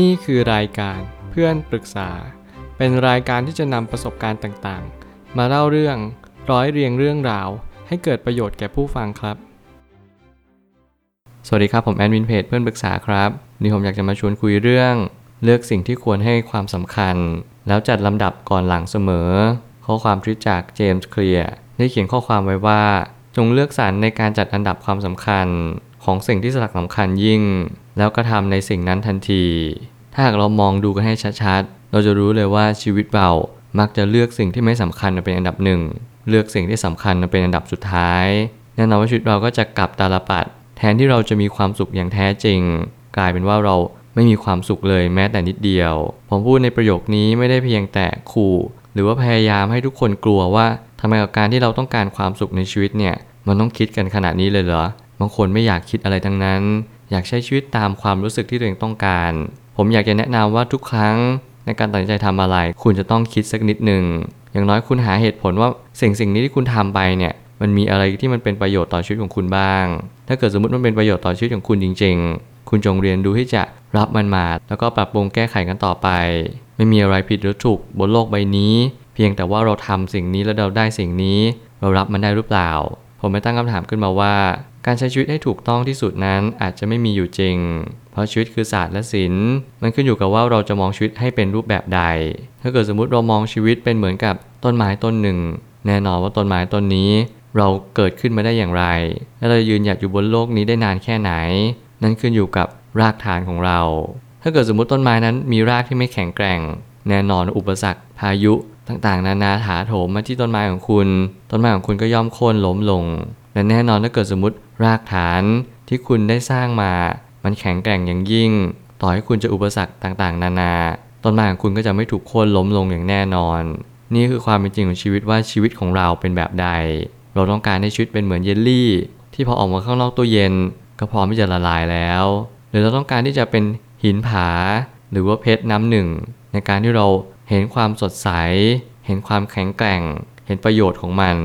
นี่คือรายการเพื่อนปรึกษา เป็นรายการที่จะนำประสบการณ์ต่างๆ มาเล่าเรื่องร้อยเรียงเรื่องราว ให้เกิดประโยชน์แก่ผู้ฟังครับ สวัสดีครับผมแอดมินเพจเพื่อนปรึกษาครับนี่ผมอยากจะมาชวนคุยเรื่อง เลือกสิ่งที่ควรให้ความสำคัญ แล้วจัดลำดับก่อนหลังเสมอ ข้อความทิจากเจมส์เคลียร์ได้เขียนข้อความไว้ว่า จงเลือกสรรในการจัดอันดับความสำคัญ ของสิ่งที่สลักสำคัญยิ่ง แล้วก็ทำในสิ่งนั้นทันที ถ้าหากเรามองดูกันให้ชัดๆ เราจะรู้เลยว่าชีวิตเรา มักจะเลือกสิ่งที่ไม่สำคัญมาเป็นอันดับหนึ่ง เลือกสิ่งที่สำคัญมาเป็นอันดับสุดท้ายแน่นอนว่าชีวิตเราก็จะกลับตาลปัด แทนที่เราจะมีความสุขอย่างแท้จริง กลายเป็นว่าเราไม่มีความสุขเลยแม้แต่นิดเดียว ผมพูดในประโยคนี้ไม่ได้เพียงแต่ขู่ หรือว่าพยายามให้ทุกคนกลัวว่าทำไมกับการที่เราต้องการความสุขในชีวิตเนี่ย มันต้องคิดกันขนาดนี้เลยเหรอ บางคนไม่อยากคิดอะไรทั้งนั้น อยากใช้ชีวิตตามความรู้สึกที่ตัวเองต้องการ ผมอยากจะแนะนำว่าทุกครั้งในการตัดสินใจทำอะไร คุณจะต้องคิดสักนิดหนึ่ง อย่างน้อยคุณหาเหตุผลว่าสิ่งสิ่งนี้ที่คุณทำไปเนี่ยมันมีอะไรที่มันเป็นประโยชน์ต่อชีวิตของคุณบ้าง ถ้าเกิดสมมติมันเป็นประโยชน์ต่อชีวิตของคุณจริง ๆ คุณจงเรียนรู้ที่จะรับมันมา แล้วก็ปรับปรุงแก้ไขกันต่อไป ไม่มีอะไรผิดหรือถูกบนโลกใบนี้ เพียงแต่ว่าเราทำสิ่งนี้แล้วเราได้สิ่งนี้ เรารับมันได้หรือเปล่า ผมไม่ตั้งคำถามขึ้นมาว่า การใช้ชีวิตให้ถูกต้องที่สุดนั้นอาจจะไม่มีอยู่จริง เพราะชีวิตคือศาสตร์และศิลป์มันขึ้นอยู่กับว่าเราจะมองชีวิตให้เป็นรูปแบบใด ถ้าเกิดสมมติเรามองชีวิตเป็นเหมือนกับต้นไม้ต้นหนึ่ง แน่นอนว่าต้นไม้ต้นนี้ เราเกิดขึ้นมาได้อย่างไร และเรายืนหยัดอยู่บนโลกนี้ได้นานแค่ไหน นั่นขึ้นอยู่กับรากฐานของเรา ถ้าเกิดสมมติต้นไม้นั้นมีรากที่ไม่แข็งแกร่ง แน่นอนอุปสรรคพายุต่างๆ นานาถาโถมมาที่ต้นไม้ของคุณ ต้นไม้ของคุณก็ย่อมโค่นล้มลงและแน่นอนถ้าเกิดสมมติ รากฐานที่คุณได้สร้างมา มันแข็งแกร่งอย่างยิ่ง ต่อให้คุณจะอุปสรรคต่างๆ นานาต้นไม้ของคุณก็จะไม่ถูกโค่นล้มลงอย่างแน่นอน นี่คือความเป็นจริงของชีวิตว่าชีวิตของเราเป็นแบบใด เราต้องการให้ชีวิตเป็นเหมือนเยลลี่ ที่พอออกมาข้างนอกตู้เย็น ก็พร้อมที่จะละลายแล้ว หรือเราต้องการที่จะเป็นหินผา หรือว่าเพชรน้ำหนึ่ง ในการที่เราเห็นความสดใส เห็นความแข็งแกร่ง เห็นประโยชน์ของมัน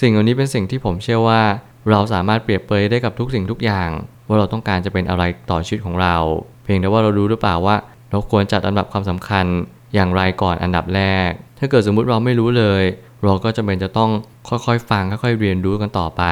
สิ่งเหล่านี้เป็นสิ่งที่ผมเชื่อว่า เราสามารถเปรียบเปรยได้กับทุกสิ่งทุกอย่าง ว่าเราต้องการจะเป็นอะไรต่อชีวิตของเรา เพียงแต่ว่าเรารู้หรือเปล่าว่า เราควรจัดอันดับความสำคัญอย่างไรก่อนอันดับแรก ถ้าเกิดสมมุติเราไม่รู้เลย เราก็จะเป็นจะต้องค่อยๆ ฟังค่อยๆเรียนรู้กันต่อไป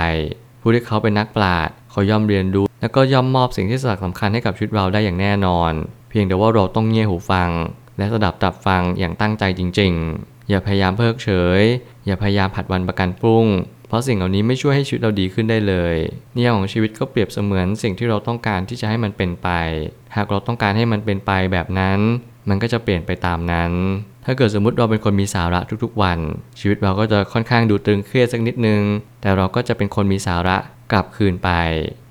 ผู้ที่เขาเป็นนักปราชญ์เขาย่อมเรียนรู้ แล้วก็ย่อมมอบสิ่งที่สำคัญให้กับชีวิตเราได้อย่างแน่นอน เพียงแต่ว่าเราต้องเงี่ยหูฟัง และสดับตับฟังอย่างตั้งใจจริง ๆ อย่าพยายามเพิกเฉย อย่าพยายามผัดวันประกันพรุ่ง เพราะสิ่งเหล่านี้ไม่ช่วยให้ชีวิตเราดีขึ้นได้เลยนิยามของชีวิตก็เปรียบเสมือนสิ่งที่เราต้องการที่จะให้มันเป็นไป หากเราต้องการให้มันเป็นไปแบบนั้น มันก็จะเปลี่ยนไปตามนั้น ถ้าเกิดสมมติเราเป็นคนมีสาระทุกๆวัน ชีวิตเราก็จะค่อนข้างดูตึงเครียดสักนิดนึง แต่เราก็จะเป็นคนมีสาระกลับคืนไป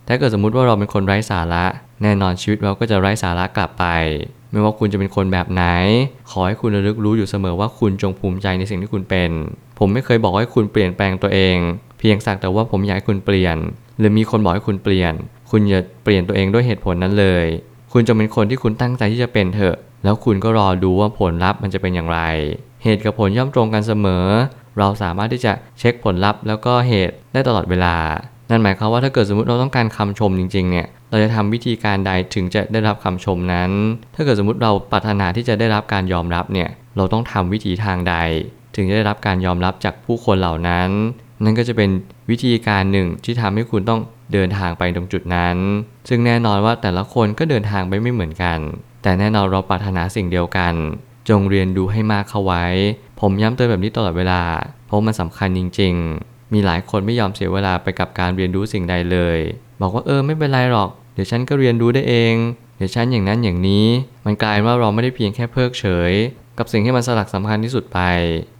ถ้าเกิดสมมติว่าเราเป็นคนไร้สาระ แน่นอนชีวิตเราก็จะไร้สาระกลับไป ไม่ว่าคุณจะเป็นคนแบบไหน ขอให้คุณระลึกรู้อยู่เสมอว่าคุณจงภูมิใจในสิ่งที่คุณเป็น ผมไม่เคยบอกให้คุณเปลี่ยนแปลงตัวเอง เพียงสักแต่ว่าผมอยากให้คุณเปลี่ยน หรือมีคนบอกให้คุณเปลี่ยน คุณอย่าเปลี่ยนตัวเองด้วยเหตุผลนั้นเลย คุณจะเป็นคนที่คุณตั้งใจที่จะเป็นเถอะ แล้วคุณก็รอดูว่าผลลัพธ์มันจะเป็นอย่างไร เหตุกับผลย่อมตรงกันเสมอ เราสามารถที่จะเช็คผลลัพธ์แล้วก็เหตุได้ตลอดเวลา นั่นหมายความว่าถ้าเกิดสมมติเราต้องการคำชมจริงๆเนี่ยเราจะทำวิธีการใดถึงจะได้รับคำชมนั้น ถ้าเกิดสมมติเราปรารถนาที่จะได้รับการยอมรับเนี่ยเราต้องทำวิธีทางใด ถึงจะได้รับการยอมรับจากผู้คนเหล่านั้น นั่นก็จะเป็นวิธีการหนึ่งที่ทำให้คุณต้องเดินทางไปตรงจุดนั้น ซึ่งแน่นอนว่าแต่ละคนก็เดินทางไปไม่เหมือนกัน แต่แน่นอนเราปรารถนาสิ่งเดียวกัน จงเรียนรู้ให้มากเข้าไว้ ผมย้ำเตือนแบบนี้ตลอดเวลา เพราะมันสำคัญจริง ๆ มีหลายคนไม่ยอมเสียเวลาไปกับการเรียนรู้สิ่งใดเลย บอกว่าเออไม่เป็นไรหรอก เดี๋ยวฉันก็เรียนรู้ได้เอง เดี๋ยวฉันอย่างนั้นอย่างนี้ มันกลายว่าเราไม่ได้เพียงแค่เพิกเฉย กับสิ่งที่มันสลักสำคัญที่สุดไป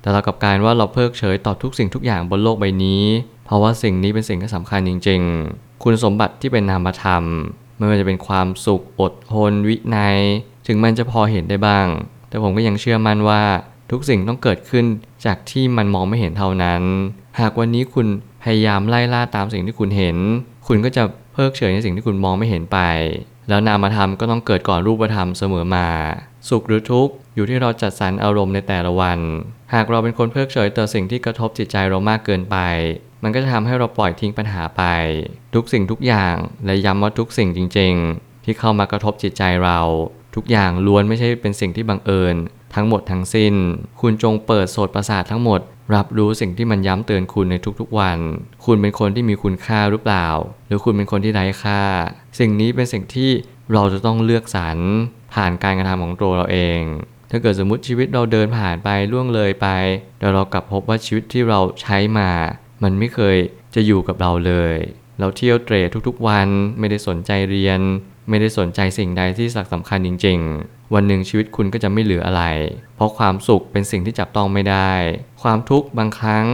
แต่เรากับการว่าเราเพิกเฉยต่อทุกสิ่งทุกอย่างบนโลกใบนี้ เพราะว่าสิ่งนี้เป็นสิ่งที่สำคัญจริง ๆ คุณสมบัติที่เป็นนามธรรมไม่ว่าจะเป็นความสุขอดทนวินัย ถึงมันจะพอเห็นได้บ้าง แต่ผมก็ยังเชื่อมั่นว่าทุกสิ่งต้องเกิดขึ้น จากที่มันมองไม่เห็นเท่านั้น หากวันนี้คุณพยายามไล่ล่าตามสิ่งที่คุณเห็น คุณก็จะเพิกเฉยในสิ่งที่คุณมองไม่เห็นไป แล้วนามธรรมก็ต้องเกิดก่อนรูปธรรมเสมอมา สุขหรือทุกข์อยู่ที่เราจัดสรรอารมณ์ในแต่ละวัน หากเราเป็นคนเพิกเฉยต่อสิ่งที่กระทบจิตใจเรามากเกินไป มันก็จะทำให้เราปล่อยทิ้งปัญหาไป ทุกสิ่งทุกอย่างและย้ำว่าทุกสิ่งจริง ๆ ที่เข้ามากระทบจิตใจเรา ทุกอย่างล้วนไม่ใช่เป็นสิ่งที่บังเอิญ ทั้งหมดทั้งสิ้น คุณจงเปิดโสตประสาททั้งหมด รับรู้สิ่งที่มันย้ำเตือนคุณในทุกๆวัน คุณเป็นคนที่มีคุณค่าหรือเปล่า หรือคุณเป็นคนที่ไร้ค่า สิ่งนี้เป็นสิ่งที่เราจะต้องเลือกสรรผ่านการกระทำของตัวเราเอง ถ้าเกิดสมมติชีวิตเราเดินผ่านไปล่วงเลยไปแต่เรากลับพบว่าชีวิตที่เราใช้มา มันไม่เคยจะอยู่กับเราเลย เราเที่ยวเตรทุกๆวันไม่ได้สนใจเรียน ไม่ได้สนใจสิ่งใดที่สักสำคัญจริง ๆ วันหนึ่งชีวิตคุณก็จะไม่เหลืออะไร เพราะความสุขเป็นสิ่งที่จับต้องไม่ได้ ความทุกข์บางครั้ง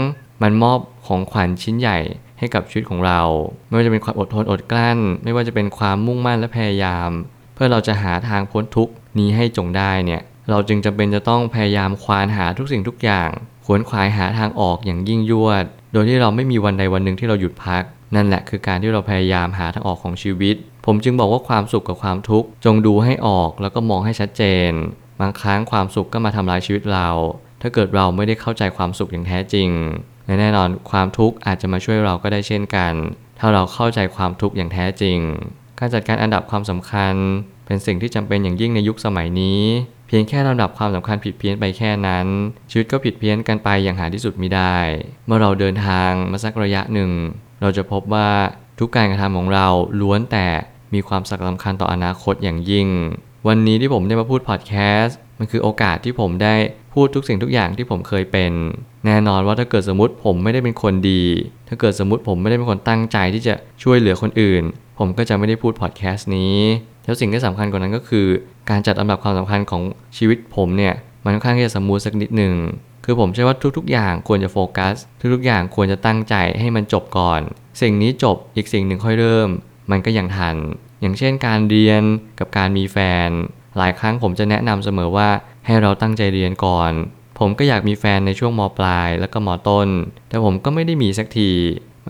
มันมอบของขวัญชิ้นใหญ่ให้กับชีวิตของเรา ไม่ว่าจะเป็นความอดทนอดกลั้น ไม่ว่าจะเป็นความมุ่งมั่นและพยายาม เพื่อเราจะหาทางพ้นทุกข์นี้ให้จงได้เนี่ย เราจึงจำเป็นจะต้องพยายามควานหาทุกสิ่งทุกอย่าง ขวนขวายหาทางออกอย่างยิ่งยวด โดยที่เราไม่มีวันใดวันหนึ่งที่เราหยุดพัก นั่นแหละคือการที่เราพยายามหาทางออกของชีวิต ผมจึงบอกว่าความสุขกับความทุกข์จงดูให้ออกแล้วก็มองให้ชัดเจน บางครั้งความสุขก็มาทำลายชีวิตเรา ถ้าเกิดเราไม่ได้เข้าใจความสุขอย่างแท้จริงแน่นอนความทุกข์อาจจะมาช่วยเราก็ได้เช่นกัน ถ้าเราเข้าใจความทุกข์อย่างแท้จริง การจัดการอันดับความสำคัญ เป็นสิ่งที่จำเป็นอย่างยิ่งในยุคสมัยนี้ เพียงแค่ลำดับความสำคัญผิดเพี้ยนไปแค่นั้น ชีวิตก็ผิดเพี้ยนกันไปอย่างหาที่สุดมิได้ เมื่อเราเดินทางมาสักระยะหนึ่ง เราจะพบว่าทุกการกระทำของเราล้วนแต่ มีความสำคัญต่ออนาคตอย่างยิ่ง วันนี้ที่ผมได้มาพูดพอดแคสต์มันคือโอกาสที่ผมได้พูดทุกสิ่งทุกอย่างที่ผมเคยเป็น แน่นอนว่าถ้าเกิดสมมติผมไม่ได้เป็นคนดี ถ้าเกิดสมมติผมไม่ได้เป็นคนตั้งใจที่จะช่วยเหลือคนอื่น ผมก็จะไม่ได้พูดพอดแคสต์นี้แล้วสิ่งที่สำคัญกว่านั้นก็คือ การจัดลำดับความสำคัญของชีวิตผมเนี่ยมันค่อนข้างที่จะสมูทสักนิดหนึ่งคือผมเชื่อว่าทุกๆ อย่างควรจะโฟกัส ทุกๆ อย่างควรจะตั้งใจให้มันจบก่อน สิ่งนี้จบอีกสิ่งหนึ่งค่อยเริ่ม มันก็ยังทัน อย่างเช่นการเรียนกับการมีแฟน หลายครั้งผมจะแนะนำเสมอว่าให้เราตั้งใจเรียนก่อน ผมก็อยากมีแฟนในช่วงมปลายแล้วก็มต้น แต่ผมก็ไม่ได้มีสักที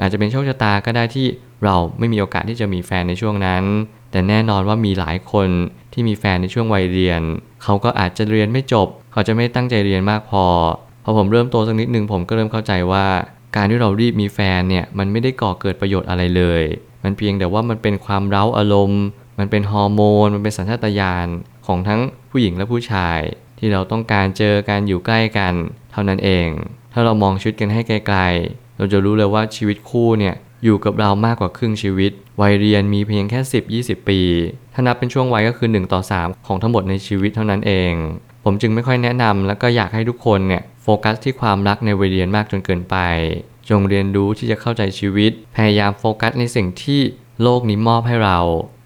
อาจจะเป็นโชคชะตาก็ได้ที่เราไม่มีโอกาสที่จะมีแฟนในช่วงนั้น แต่แน่นอนว่ามีหลายคนที่มีแฟนในช่วงวัยเรียน เขาก็อาจจะเรียนไม่จบ เขาจะไม่ตั้งใจเรียนมากพอ พอผมเริ่มโตสักนิดนึงผมก็เริ่มเข้าใจว่า การที่เรารีบมีแฟนเนี่ยมันไม่ได้ก่อเกิดประโยชน์อะไรเลย มันเพียงแต่ว่ามันเป็นความเร้าอารมณ์ มันเป็นฮอร์โมน มันเป็นสัญชาตญาณของทั้งผู้หญิงและผู้ชาย ที่เราต้องการเจอการอยู่ใกล้กัน เท่านั้นเอง ถ้าเรามองชีวิตกันให้ไกลๆ เราจะรู้เลยว่าชีวิตคู่เนี่ยอยู่กับเรามากกว่าครึ่งชีวิต วัยเรียนมีเพียงแค่ 10-20 ปี ถ้านับเป็นช่วงวัยก็คือ 1 ต่อ 3 ของทั้งหมดในชีวิตเท่านั้นเอง ผมจึงไม่ค่อยแนะนำแล้วก็อยากให้ทุกคนเนี่ยโฟกัสที่ความรักในวัยเรียนมากจนเกินไป จงเรียนรู้ที่จะเข้าใจชีวิต พยายามโฟกัสในสิ่งที่โลกนี้มอบให้เรา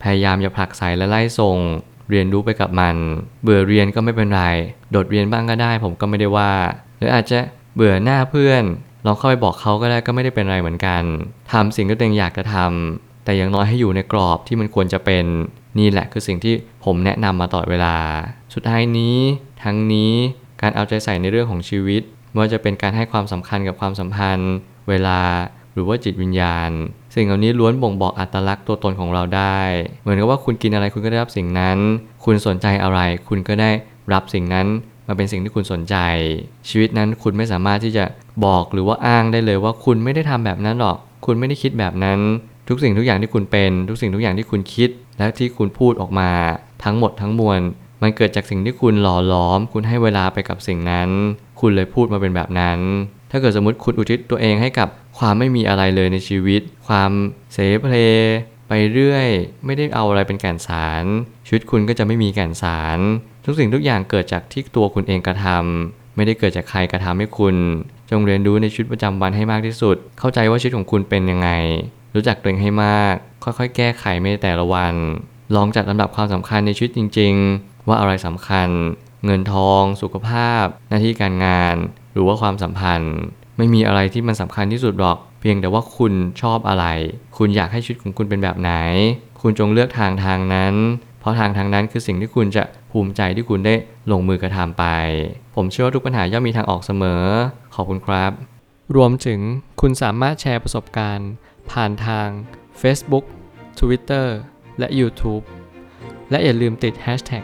พยายามอย่าผลักไสและไล่ส่ง เรียนรู้ไปกับมัน เบื่อเรียนก็ไม่เป็นไร โดดเรียนบ้างก็ได้ ผมก็ไม่ได้ว่า หรืออาจจะเบื่อหน้าเพื่อน ลองเข้าไปบอกเขาก็ได้ก็ไม่ได้เป็นไรเหมือนกันทำสิ่งที่ตัวเองอยากจะทำแต่อย่างน้อยให้อยู่ในกรอบที่มันควรจะเป็น นี่แหละคือสิ่งที่ผมแนะนำมาตลอดเวลา สุดท้ายนี้ ทั้งนี้การเอาใจใส่ในเรื่องของชีวิต ไม่ว่าจะเป็นการให้ความสำคัญกับความสัมพันธ์ เวลาหรือว่าจิตวิญญาณ สิ่งเหล่านี้ล้วนบ่งบอกอัตลักษณ์ตัวตนของเราได้ เหมือนกับว่าคุณกินอะไรคุณก็ได้รับสิ่งนั้น คุณสนใจอะไร คุณก็ได้รับสิ่งนั้นมาเป็นสิ่งที่คุณสนใจ ชีวิตนั้นคุณไม่สามารถที่จะบอกหรือว่าอ้างได้เลยว่าคุณไม่ได้ทำแบบนั้นหรอก คุณไม่ได้คิดแบบนั้น ทุกสิ่งทุกอย่างที่คุณเป็น ทุกสิ่งทุกอย่างที่คุณคิด และที่คุณพูดออกมา ทั้งหมดทั้งมวล มันเกิดจากสิ่งที่คุณหล่อหลอม คุณให้เวลาไปกับสิ่งนั้น คุณเลยพูดมาเป็นแบบนั้น ถ้าเกิดสมมติคุณอุทิศตัวเองให้กับความไม่มีอะไรเลยในชีวิต ความเสเพลไปเรื่อย ไม่ได้เอาอะไรเป็นแก่นสาร ชีวิตคุณก็จะไม่มีแก่นสาร ทุกสิ่งทุกอย่างเกิดจากที่ตัวคุณเองกระทำไม่ได้เกิดจากใครกระทำให้คุณ จงเรียนรู้ในชีวิตประจำวันให้มากที่สุด เข้าใจว่าชีวิตของคุณเป็นยังไง รู้จักตัวเองให้มาก ค่อยๆ แก้ไขไม่แต่ละวัน ลองจัดลำดับความสำคัญในชีวิตจริง ๆ ว่าอะไรสำคัญ เงินทอง สุขภาพ หน้าที่การงาน หรือว่าความสัมพันธ์ ไม่มีอะไรที่มันสำคัญที่สุดหรอก เพียงแต่ว่าคุณชอบอะไร คุณอยากให้ชีวิตของคุณเป็นแบบไหน คุณจงเลือกทางทางนั้น เพราะทางทางนั้นคือสิ่งที่คุณจะภูมิใจที่คุณได้ลงมือกระทำไป ผมเชื่อว่าทุกปัญหาย่อมมีทางออกเสมอ ขอบคุณครับ รวมถึงคุณสามารถแชร์ประสบการณ์ ผ่านทาง Facebook Twitter และ YouTube และอย่าลืมติด Hashtag